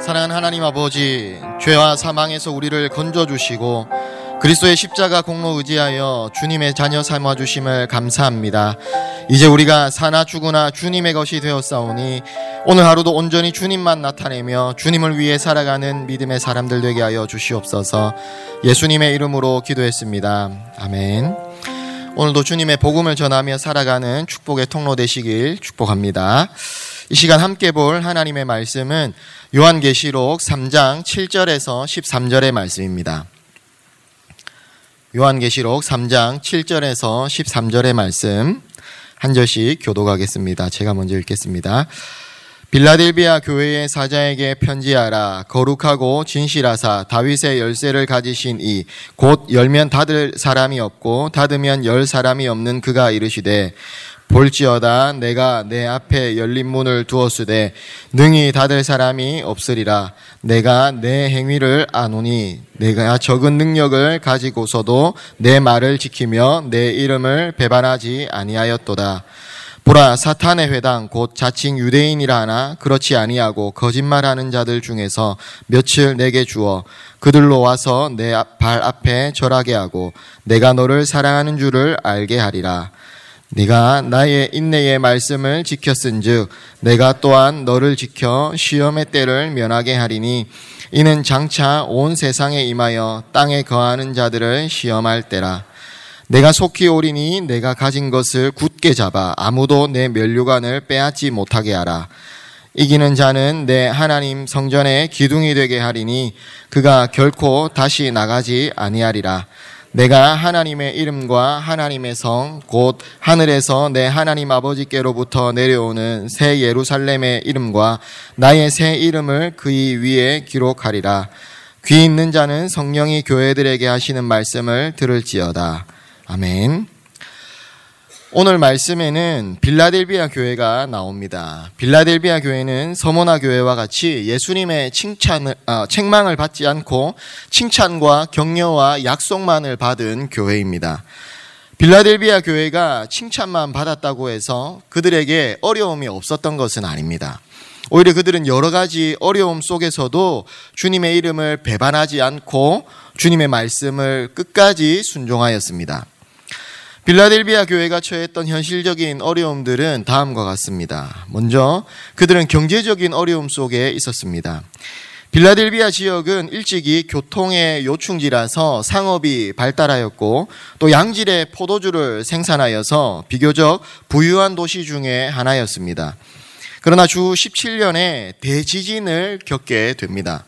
사랑하는 하나님 아버지, 죄와 사망에서 우리를 건져 주시고 그리스도의 십자가 공로 의지하여 주님의 자녀 삼아 주심을 감사합니다. 이제 우리가 사나 죽으나 주님의 것이 되었사오니 오늘 하루도 온전히 주님만 나타내며 주님을 위해 살아가는 믿음의 사람들 되게 하여 주시옵소서. 예수님의 이름으로 기도했습니다. 아멘. 오늘도 주님의 복음을 전하며 살아가는 축복의 통로 되시길 축복합니다. 이 시간 함께 볼 하나님의 말씀은 요한계시록 3장 7절에서 13절의 말씀입니다. 요한계시록 3장 7절에서 13절의 말씀 한 절씩 교독하겠습니다. 제가 먼저 읽겠습니다. 빌라델비아 교회의 사자에게 편지하라 거룩하고 진실하사 다윗의 열쇠를 가지신 이 곧 열면 닫을 사람이 없고 닫으면 열 사람이 없는 그가 이르시되 볼지어다 내가 내 앞에 열린 문을 두었으되 능히 닫을 사람이 없으리라. 내가 내 행위를 아노니 내가 적은 능력을 가지고서도 내 말을 지키며 내 이름을 배반하지 아니하였도다. 보라 사탄의 회당 곧 자칭 유대인이라 하나 그렇지 아니하고 거짓말하는 자들 중에서 며칠 내게 주어 그들로 와서 내 발 앞에 절하게 하고 내가 너를 사랑하는 줄을 알게 하리라 네가 나의 인내의 말씀을 지켰은즉 내가 또한 너를 지켜 시험의 때를 면하게 하리니 이는 장차 온 세상에 임하여 땅에 거하는 자들을 시험할 때라. 내가 속히 오리니 내가 가진 것을 굳게 잡아 아무도 내 면류관을 빼앗지 못하게 하라. 이기는 자는 내 하나님 성전의 기둥이 되게 하리니 그가 결코 다시 나가지 아니하리라 내가 하나님의 이름과 하나님의 성, 곧 하늘에서 내 하나님 아버지께로부터 내려오는 새 예루살렘의 이름과 나의 새 이름을 그의 위에 기록하리라. 귀 있는 자는 성령이 교회들에게 하시는 말씀을 들을지어다. 아멘. 오늘 말씀에는 빌라델비아 교회가 나옵니다. 빌라델비아 교회는 서모나 교회와 같이 예수님의 칭찬을 아, 책망을 받지 않고 칭찬과 격려와 약속만을 받은 교회입니다. 빌라델비아 교회가 칭찬만 받았다고 해서 그들에게 어려움이 없었던 것은 아닙니다. 오히려 그들은 여러 가지 어려움 속에서도 주님의 이름을 배반하지 않고 주님의 말씀을 끝까지 순종하였습니다. 빌라델비아 교회가 처했던 현실적인 어려움들은 다음과 같습니다. 먼저 그들은 경제적인 어려움 속에 있었습니다. 빌라델비아 지역은 일찍이 교통의 요충지라서 상업이 발달하였고 또 양질의 포도주를 생산하여서 비교적 부유한 도시 중의 하나였습니다. 그러나 주 17년에 대지진을 겪게 됩니다.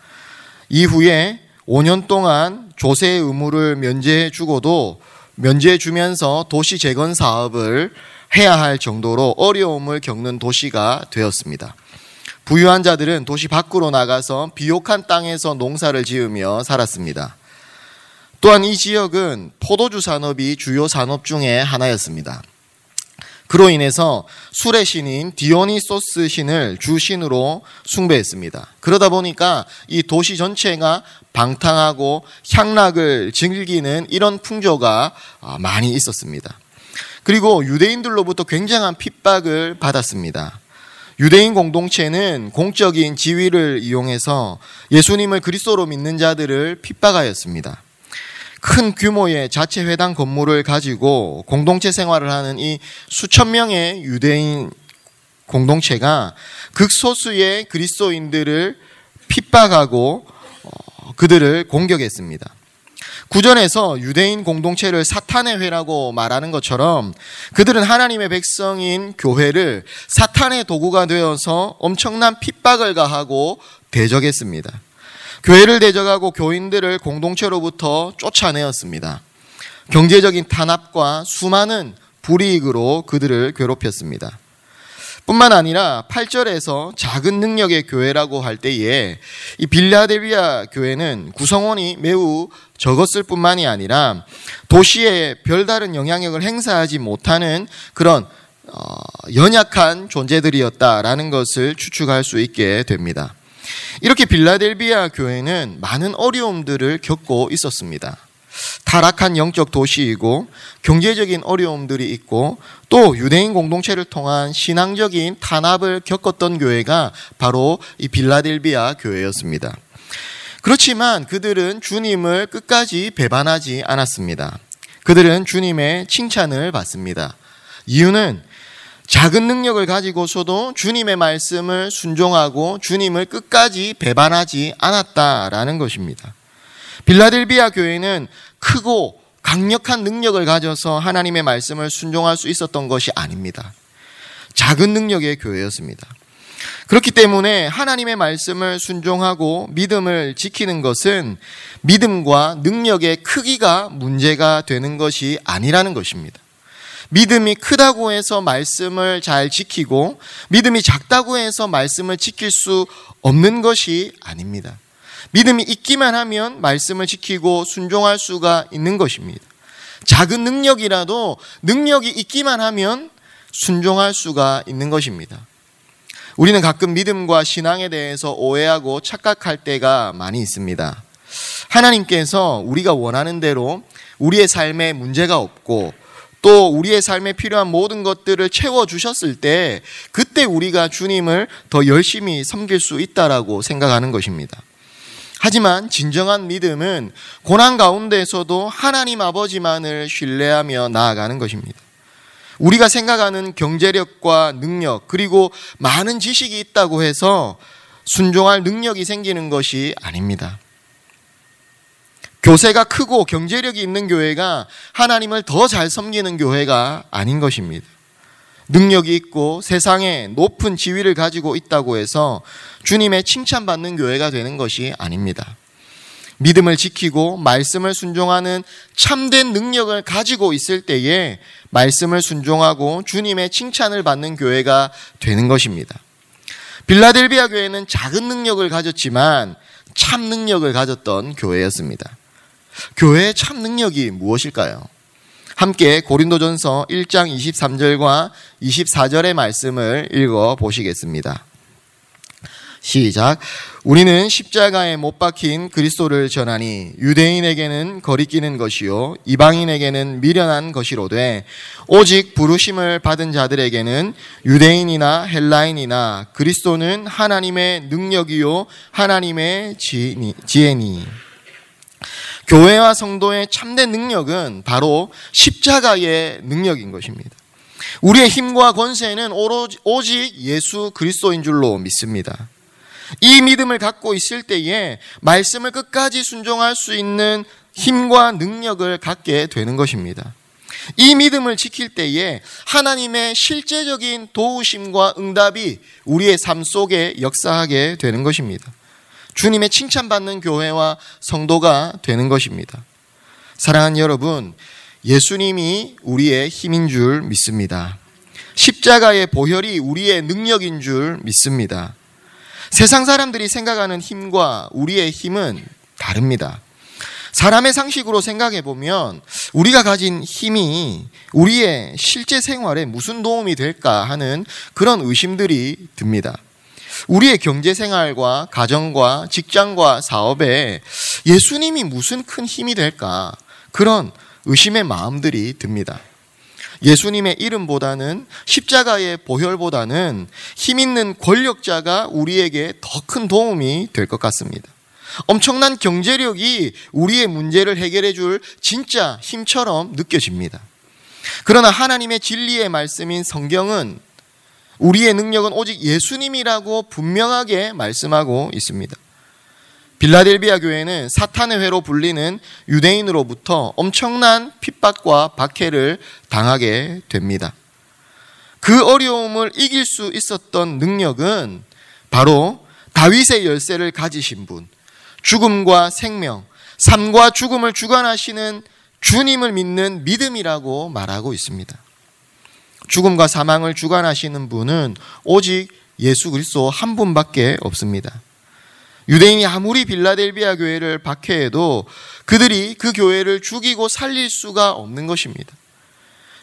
이후에 5년 동안 조세 의무를 면제해 주고도 면제해 주면서 도시 재건 사업을 해야 할 정도로 어려움을 겪는 도시가 되었습니다. 부유한 자들은 도시 밖으로 나가서 비옥한 땅에서 농사를 지으며 살았습니다. 또한 이 지역은 포도주 산업이 주요 산업 중의 하나였습니다. 그로 인해서 술의 신인 디오니소스 신을 주신으로 숭배했습니다. 그러다 보니까 이 도시 전체가 방탕하고 향락을 즐기는 이런 풍조가 아, 많이 있었습니다. 그리고 유대인들로부터 굉장한 핍박을 받았습니다. 유대인 공동체는 공적인 지위를 이용해서 예수님을 그리스도로 믿는 자들을 핍박하였습니다. 큰 규모의 자체 회당 건물을 가지고 공동체 생활을 하는 이 수천 명의 유대인 공동체가 극소수의 그리스도인들을 핍박하고 어, 그들을 공격했습니다. 구전에서 유대인 공동체를 사탄의 회라고 말하는 것처럼 그들은 하나님의 백성인 교회를 사탄의 도구가 되어서 엄청난 핍박을 가하고 대적했습니다. 교회를 대적하고 교인들을 공동체로부터 쫓아내었습니다. 경제적인 탄압과 수많은 불이익으로 그들을 괴롭혔습니다. 뿐만 아니라 8절에서 작은 능력의 교회라고 할 때에 이 빌라델비아 교회는 구성원이 매우 적었을 뿐만이 아니라 도시에 별다른 영향력을 행사하지 못하는 그런 어, 연약한 존재들이었다라는 것을 추측할 수 있게 됩니다. 이렇게 빌라델비아 교회는 많은 어려움들을 겪고 있었습니다. 타락한 영적 도시이고 경제적인 어려움들이 있고 또 유대인 공동체를 통한 신앙적인 탄압을 겪었던 교회가 바로 이 빌라델비아 교회였습니다. 그렇지만 그들은 주님을 끝까지 배반하지 않았습니다. 그들은 주님의 칭찬을 받습니다. 이유는 작은 능력을 가지고서도 주님의 말씀을 순종하고 주님을 끝까지 배반하지 않았다라는 것입니다. 빌라델비아 교회는 크고 강력한 능력을 가져서 하나님의 말씀을 순종할 수 있었던 것이 아닙니다. 작은 능력의 교회였습니다. 그렇기 때문에 하나님의 말씀을 순종하고 믿음을 지키는 것은 믿음과 능력의 크기가 문제가 되는 것이 아니라는 것입니다. 믿음이 크다고 해서 말씀을 잘 지키고 믿음이 작다고 해서 말씀을 지킬 수 없는 것이 아닙니다. 믿음이 있기만 하면 말씀을 지키고 순종할 수가 있는 것입니다. 작은 능력이라도 능력이 있기만 하면 순종할 수가 있는 것입니다. 우리는 가끔 믿음과 신앙에 대해서 오해하고 착각할 때가 많이 있습니다. 하나님께서 우리가 원하는 대로 우리의 삶에 문제가 없고 또 우리의 삶에 필요한 모든 것들을 채워 주셨을 때 그때 우리가 주님을 더 열심히 섬길 수 있다라고 생각하는 것입니다. 하지만 진정한 믿음은 고난 가운데서도 하나님 아버지만을 신뢰하며 나아가는 것입니다. 우리가 생각하는 경제력과 능력, 그리고 많은 지식이 있다고 해서 순종할 능력이 생기는 것이 아닙니다. 교세가 크고 경제력이 있는 교회가 하나님을 더 잘 섬기는 교회가 아닌 것입니다. 능력이 있고 세상에 높은 지위를 가지고 있다고 해서 주님의 칭찬받는 교회가 되는 것이 아닙니다. 믿음을 지키고 말씀을 순종하는 참된 능력을 가지고 있을 때에 말씀을 순종하고 주님의 칭찬을 받는 교회가 되는 것입니다. 빌라델비아 교회는 작은 능력을 가졌지만 참 능력을 가졌던 교회였습니다. 교회의 참 능력이 무엇일까요? 함께 고린도전서 1장 23절과 24절의 말씀을 읽어 보시겠습니다. 시작. 우리는 십자가에 못 박힌 그리스도를 전하니 유대인에게는 거리끼는 것이요 이방인에게는 미련한 것이로되 오직 부르심을 받은 자들에게는 유대인이나 헬라인이나 그리스도는 하나님의 능력이요 하나님의 지혜니 교회와 성도의 참된 능력은 바로 십자가의 능력인 것입니다. 우리의 힘과 권세는 오직 예수 그리스도인 줄로 믿습니다. 이 믿음을 갖고 있을 때에 말씀을 끝까지 순종할 수 있는 힘과 능력을 갖게 되는 것입니다. 이 믿음을 지킬 때에 하나님의 실제적인 도우심과 응답이 우리의 삶 속에 역사하게 되는 것입니다. 주님의 칭찬받는 교회와 성도가 되는 것입니다. 사랑하는 여러분, 예수님이 우리의 힘인 줄 믿습니다. 십자가의 보혈이 우리의 능력인 줄 믿습니다. 세상 사람들이 생각하는 힘과 우리의 힘은 다릅니다. 사람의 상식으로 생각해 보면 우리가 가진 힘이 우리의 실제 생활에 무슨 도움이 될까 하는 그런 의심들이 듭니다. 우리의 경제 생활과 가정과 직장과 사업에 예수님이 무슨 큰 힘이 될까? 그런 의심의 마음들이 듭니다. 예수님의 이름보다는 십자가의 보혈보다는 힘 있는 권력자가 우리에게 더 큰 도움이 될 것 같습니다. 엄청난 경제력이 우리의 문제를 해결해 줄 진짜 힘처럼 느껴집니다. 그러나 하나님의 진리의 말씀인 성경은 우리의 능력은 오직 예수님이라고 분명하게 말씀하고 있습니다. 빌라델비아 교회는 사탄의 회로 불리는 유대인으로부터 엄청난 핍박과 박해를 당하게 됩니다. 그 어려움을 이길 수 있었던 능력은 바로 다윗의 열쇠를 가지신 분, 죽음과 생명, 삶과 죽음을 주관하시는 주님을 믿는 믿음이라고 말하고 있습니다. 죽음과 사망을 주관하시는 분은 오직 예수 그리스도 한 분밖에 없습니다. 유대인이 아무리 빌라델비아 교회를 박해해도 그들이 그 교회를 죽이고 살릴 수가 없는 것입니다.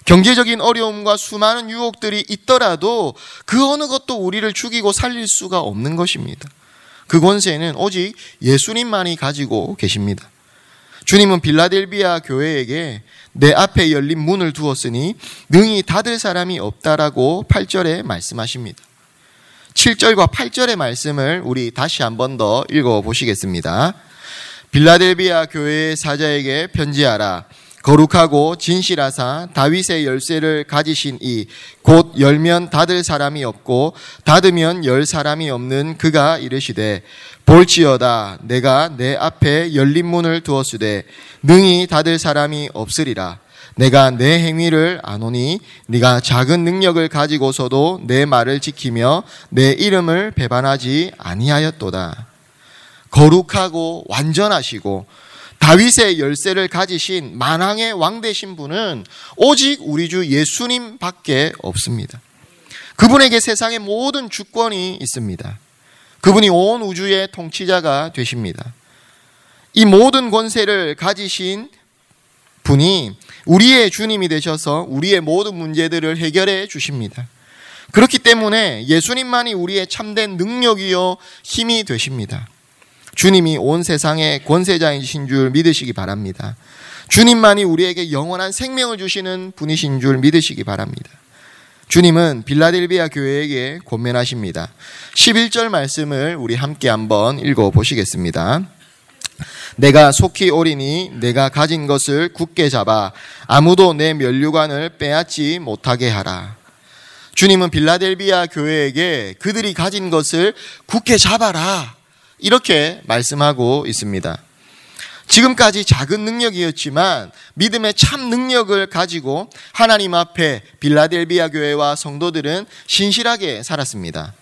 경제적인 어려움과 수많은 유혹들이 있더라도 그 어느 것도 우리를 죽이고 살릴 수가 없는 것입니다. 그 권세는 오직 예수님만이 가지고 계십니다. 주님은 빌라델비아 교회에게 내 앞에 열린 문을 두었으니 능히 닫을 사람이 없다라고 8절에 말씀하십니다. 7절과 8절의 말씀을 우리 다시 한 번 더 읽어 보시겠습니다. 빌라델비아 교회의 사자에게 편지하라. 거룩하고 진실하사 다윗의 열쇠를 가지신 이 곧 열면 닫을 사람이 없고 닫으면 열 사람이 없는 그가 이르시되 볼지어다 내가 내 앞에 열린 문을 두었으되 능히 닫을 사람이 없으리라. 내가 내 행위를 아노니 네가 작은 능력을 가지고서도 내 말을 지키며 내 이름을 배반하지 아니하였도다. 거룩하고 완전하시고 다윗의 열쇠를 가지신 만왕의 왕 되신 분은 오직 우리 주 예수님밖에 없습니다. 그분에게 세상의 모든 주권이 있습니다. 그분이 온 우주의 통치자가 되십니다. 이 모든 권세를 가지신 분이 우리의 주님이 되셔서 우리의 모든 문제들을 해결해 주십니다. 그렇기 때문에 예수님만이 우리의 참된 능력이요 힘이 되십니다. 주님이 온 세상의 권세자이신 줄 믿으시기 바랍니다. 주님만이 우리에게 영원한 생명을 주시는 분이신 줄 믿으시기 바랍니다. 주님은 빌라델비아 교회에게 권면하십니다. 11절 말씀을 우리 함께 한번 읽어 보시겠습니다. 내가 속히 오리니 내가 가진 것을 굳게 잡아 아무도 내 면류관을 빼앗지 못하게 하라. 주님은 빌라델비아 교회에게 그들이 가진 것을 굳게 잡아라. 이렇게 말씀하고 있습니다. 지금까지 작은 능력이었지만 믿음의 참 능력을 가지고 하나님 앞에 빌라델비아 교회와 성도들은 신실하게 살았습니다.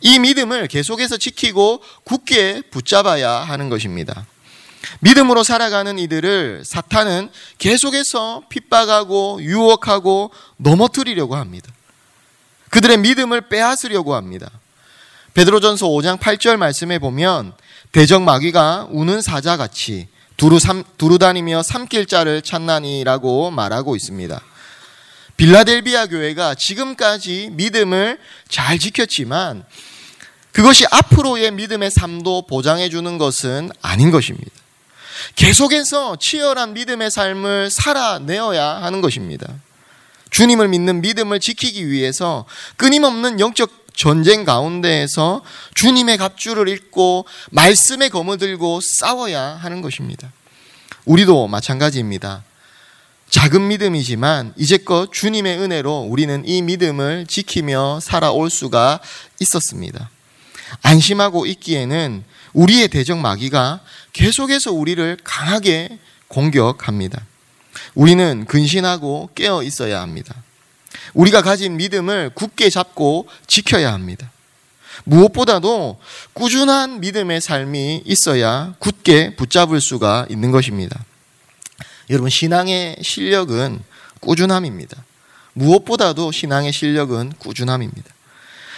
이 믿음을 계속해서 지키고 굳게 붙잡아야 하는 것입니다. 믿음으로 살아가는 이들을 사탄은 계속해서 핍박하고 유혹하고 넘어뜨리려고 합니다. 그들의 믿음을 빼앗으려고 합니다. 베드로전서 5장 8절 말씀에 보면 대적 마귀가 우는 사자같이 두루, 삼, 두루 다니며 삼킬 자를 찾나니라고 말하고 있습니다. 빌라델비아 교회가 지금까지 믿음을 잘 지켰지만 그것이 앞으로의 믿음의 삶도 보장해 주는 것은 아닌 것입니다. 계속해서 치열한 믿음의 삶을 살아내어야 하는 것입니다. 주님을 믿는 믿음을 지키기 위해서 끊임없는 영적 전쟁 가운데에서 주님의 갑주를 입고 말씀의 검을 들고 싸워야 하는 것입니다. 우리도 마찬가지입니다. 작은 믿음이지만 이제껏 주님의 은혜로 우리는 이 믿음을 지키며 살아올 수가 있었습니다. 안심하고 있기에는 우리의 대적 마귀가 계속해서 우리를 강하게 공격합니다. 우리는 근신하고 깨어 있어야 합니다. 우리가 가진 믿음을 굳게 잡고 지켜야 합니다. 무엇보다도 꾸준한 믿음의 삶이 있어야 굳게 붙잡을 수가 있는 것입니다. 여러분, 신앙의 실력은 꾸준함입니다. 무엇보다도 신앙의 실력은 꾸준함입니다.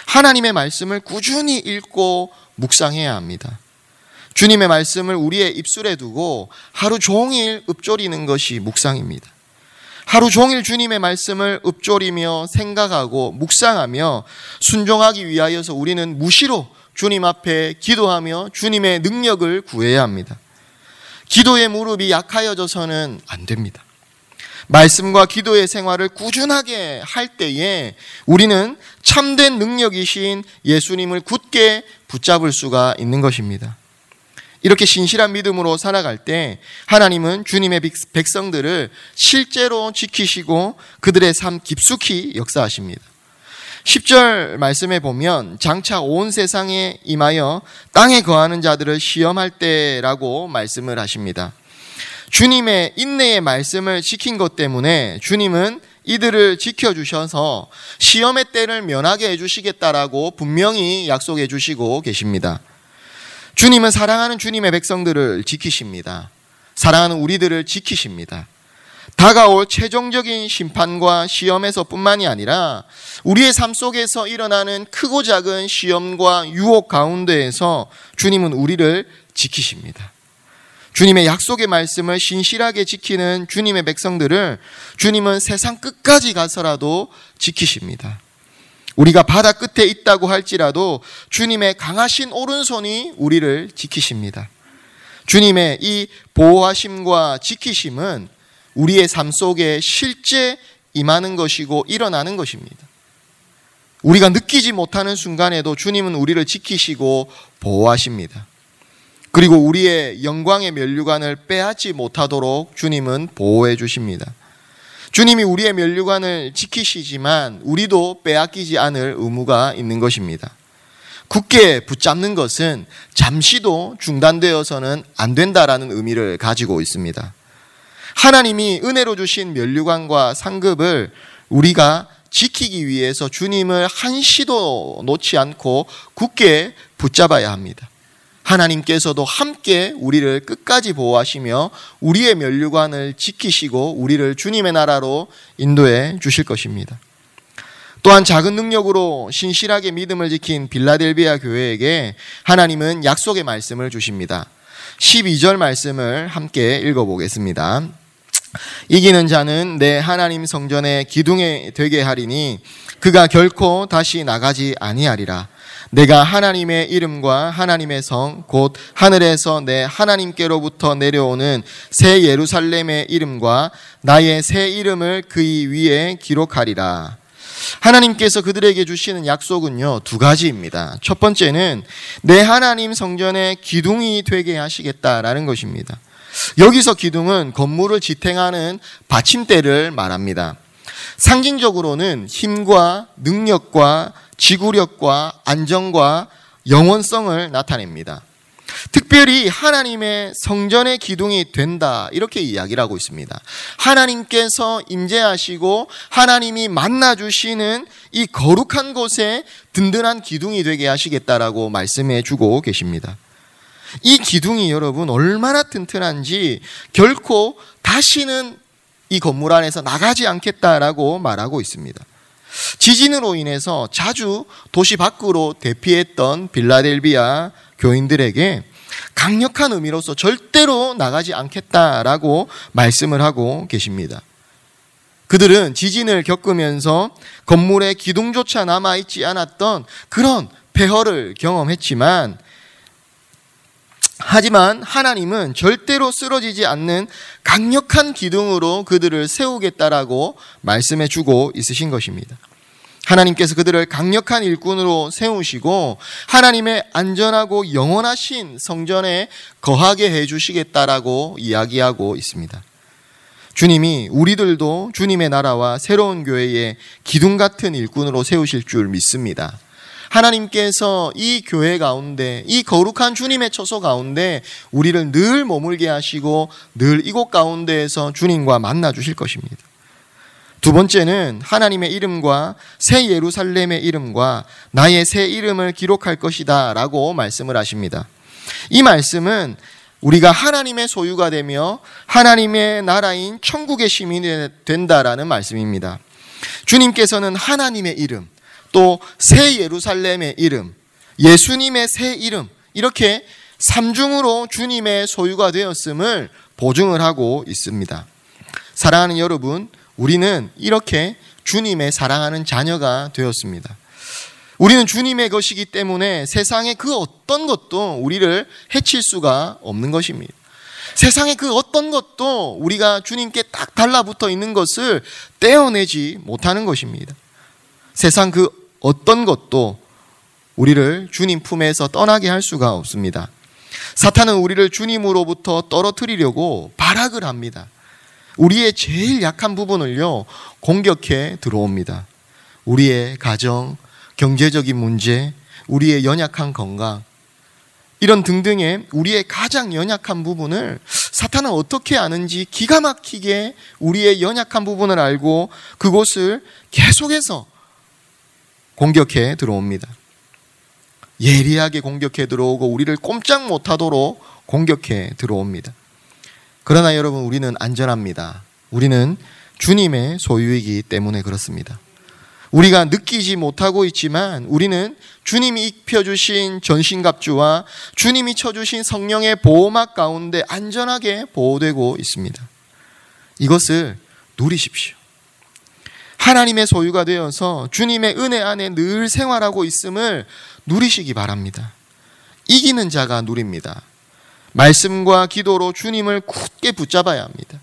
하나님의 말씀을 꾸준히 읽고 묵상해야 합니다. 주님의 말씀을 우리의 입술에 두고 하루 종일 읊조리는 것이 묵상입니다. 하루 종일 주님의 말씀을 읊조리며 생각하고 묵상하며 순종하기 위하여서 우리는 무시로 주님 앞에 기도하며 주님의 능력을 구해야 합니다. 기도의 무릎이 약하여져서는 안 됩니다. 말씀과 기도의 생활을 꾸준하게 할 때에 우리는 참된 능력이신 예수님을 굳게 붙잡을 수가 있는 것입니다. 이렇게 신실한 믿음으로 살아갈 때 하나님은 주님의 백성들을 실제로 지키시고 그들의 삶 깊숙이 역사하십니다. 10절 말씀에 보면 장차 온 세상에 임하여 땅에 거하는 자들을 시험할 때라고 말씀을 하십니다. 주님의 인내의 말씀을 지킨 것 때문에 주님은 이들을 지켜주셔서 시험의 때를 면하게 해주시겠다라고 분명히 약속해 주시고 계십니다. 주님은 사랑하는 주님의 백성들을 지키십니다. 사랑하는 우리들을 지키십니다. 다가올 최종적인 심판과 시험에서 뿐만이 아니라 우리의 삶 속에서 일어나는 크고 작은 시험과 유혹 가운데에서 주님은 우리를 지키십니다. 주님의 약속의 말씀을 신실하게 지키는 주님의 백성들을 주님은 세상 끝까지 가서라도 지키십니다. 우리가 바다 끝에 있다고 할지라도 주님의 강하신 오른손이 우리를 지키십니다. 주님의 이 보호하심과 지키심은 우리의 삶 속에 실제 임하는 것이고 일어나는 것입니다. 우리가 느끼지 못하는 순간에도 주님은 우리를 지키시고 보호하십니다. 그리고 우리의 영광의 면류관을 빼앗지 못하도록 주님은 보호해 주십니다. 주님이 우리의 면류관을 지키시지만 우리도 빼앗기지 않을 의무가 있는 것입니다. 굳게 붙잡는 것은 잠시도 중단되어서는 안 된다라는 의미를 가지고 있습니다. 하나님이 은혜로 주신 면류관과 상급을 우리가 지키기 위해서 주님을 한시도 놓지 않고 굳게 붙잡아야 합니다. 하나님께서도 함께 우리를 끝까지 보호하시며 우리의 면류관을 지키시고 우리를 주님의 나라로 인도해 주실 것입니다. 또한 작은 능력으로 신실하게 믿음을 지킨 빌라델비아 교회에게 하나님은 약속의 말씀을 주십니다. 12절 말씀을 함께 읽어보겠습니다. 이기는 자는 내 하나님 성전에 기둥에 되게 하리니 그가 결코 다시 나가지 아니하리라. 내가 하나님의 이름과 하나님의 성, 곧 하늘에서 내 하나님께로부터 내려오는 새 예루살렘의 이름과 나의 새 이름을 그의 위에 기록하리라. 하나님께서 그들에게 주시는 약속은요, 두 가지입니다. 첫 번째는 내 하나님 성전의 기둥이 되게 하시겠다라는 것입니다. 여기서 기둥은 건물을 지탱하는 받침대를 말합니다. 상징적으로는 힘과 능력과 지구력과 안정과 영원성을 나타냅니다. 특별히 하나님의 성전의 기둥이 된다 이렇게 이야기를 하고 있습니다. 하나님께서 임재하시고 하나님이 만나 주시는 이 거룩한 곳에 든든한 기둥이 되게 하시겠다라고 말씀해 주고 계십니다. 이 기둥이 여러분 얼마나 튼튼한지 결코 다시는 이 건물 안에서 나가지 않겠다라고 말하고 있습니다. 지진으로 인해서 자주 도시 밖으로 대피했던 빌라델비아 교인들에게 강력한 의미로서 절대로 나가지 않겠다라고 말씀을 하고 계십니다. 그들은 지진을 겪으면서 건물의 기둥조차 남아있지 않았던 그런 폐허를 경험했지만 하지만 하나님은 절대로 쓰러지지 않는 강력한 기둥으로 그들을 세우겠다라고 말씀해 주고 있으신 것입니다. 하나님께서 그들을 강력한 일꾼으로 세우시고 하나님의 안전하고 영원하신 성전에 거하게 해 주시겠다라고 이야기하고 있습니다. 주님이 우리들도 주님의 나라와 새로운 교회의 기둥 같은 일꾼으로 세우실 줄 믿습니다. 하나님께서 이 교회 가운데 이 거룩한 주님의 처소 가운데 우리를 늘 머물게 하시고 늘 이곳 가운데에서 주님과 만나 주실 것입니다. 두 번째는 하나님의 이름과 새 예루살렘의 이름과 나의 새 이름을 기록할 것이다 라고 말씀을 하십니다. 이 말씀은 우리가 하나님의 소유가 되며 하나님의 나라인 천국의 시민이 된다라는 말씀입니다. 주님께서는 하나님의 이름, 또 새 예루살렘의 이름, 예수님의 새 이름, 이렇게 삼중으로 주님의 소유가 되었음을 보증을 하고 있습니다. 사랑하는 여러분, 우리는 이렇게 주님의 사랑하는 자녀가 되었습니다. 우리는 주님의 것이기 때문에 세상의 그 어떤 것도 우리를 해칠 수가 없는 것입니다. 세상의 그 어떤 것도 우리가 주님께 딱 달라붙어 있는 것을 떼어내지 못하는 것입니다. 세상 그 어떤 것도 우리를 주님 품에서 떠나게 할 수가 없습니다. 사탄은 우리를 주님으로부터 떨어뜨리려고 발악을 합니다. 우리의 제일 약한 부분을요, 공격해 들어옵니다. 우리의 가정, 경제적인 문제, 우리의 연약한 건강, 이런 등등의 우리의 가장 연약한 부분을 사탄은 어떻게 아는지 기가 막히게 우리의 연약한 부분을 알고 그곳을 계속해서 공격해 들어옵니다. 예리하게 공격해 들어오고 우리를 꼼짝 못하도록 공격해 들어옵니다. 그러나 여러분 우리는 안전합니다. 우리는 주님의 소유이기 때문에 그렇습니다. 우리가 느끼지 못하고 있지만 우리는 주님이 입혀주신 전신갑주와 주님이 쳐주신 성령의 보호막 가운데 안전하게 보호되고 있습니다. 이것을 누리십시오. 하나님의 소유가 되어서 주님의 은혜 안에 늘 생활하고 있음을 누리시기 바랍니다. 이기는 자가 누립니다. 말씀과 기도로 주님을 굳게 붙잡아야 합니다.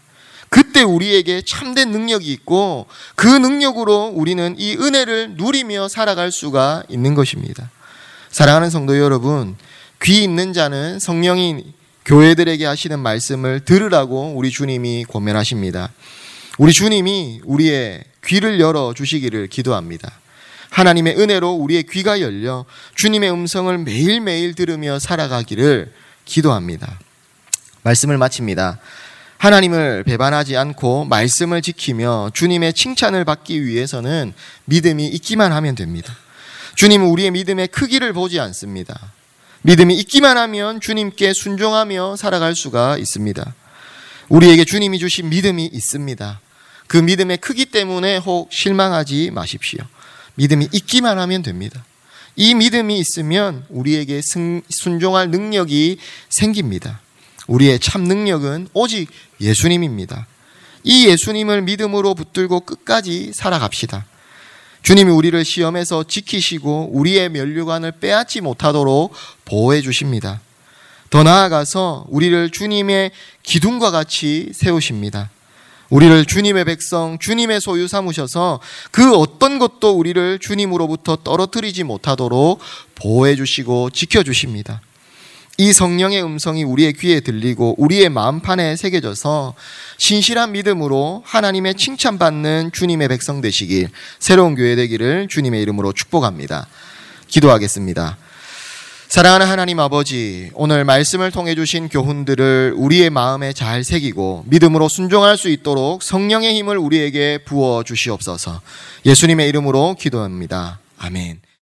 그때 우리에게 참된 능력이 있고 그 능력으로 우리는 이 은혜를 누리며 살아갈 수가 있는 것입니다. 사랑하는 성도 여러분, 귀 있는 자는 성령이 교회들에게 하시는 말씀을 들으라고 우리 주님이 권면하십니다. 우리 주님이 우리의 귀를 열어 주시기를 기도합니다. 하나님의 은혜로 우리의 귀가 열려 주님의 음성을 매일매일 들으며 살아가기를 기도합니다. 말씀을 마칩니다. 하나님을 배반하지 않고 말씀을 지키며 주님의 칭찬을 받기 위해서는 믿음이 있기만 하면 됩니다. 주님은 우리의 믿음의 크기를 보지 않습니다. 믿음이 있기만 하면 주님께 순종하며 살아갈 수가 있습니다. 우리에게 주님이 주신 믿음이 있습니다. 그 믿음의 크기 때문에 혹 실망하지 마십시오. 믿음이 있기만 하면 됩니다. 이 믿음이 있으면 우리에게 승, 순종할 능력이 생깁니다. 우리의 참 능력은 오직 예수님입니다. 이 예수님을 믿음으로 붙들고 끝까지 살아갑시다. 주님이 우리를 시험에서 지키시고 우리의 면류관을 빼앗지 못하도록 보호해 주십니다. 더 나아가서 우리를 주님의 기둥과 같이 세우십니다. 우리를 주님의 백성, 주님의 소유 삼으셔서 그 어떤 것도 우리를 주님으로부터 떨어뜨리지 못하도록 보호해 주시고 지켜 주십니다. 이 성령의 음성이 우리의 귀에 들리고 우리의 마음판에 새겨져서 신실한 믿음으로 하나님의 칭찬받는 주님의 백성 되시길 새로운 교회 되기를 주님의 이름으로 축복합니다. 기도하겠습니다. 사랑하는 하나님 아버지, 오늘 말씀을 통해 주신 교훈들을 우리의 마음에 잘 새기고 믿음으로 순종할 수 있도록 성령의 힘을 우리에게 부어 주시옵소서. 예수님의 이름으로 기도합니다. 아멘.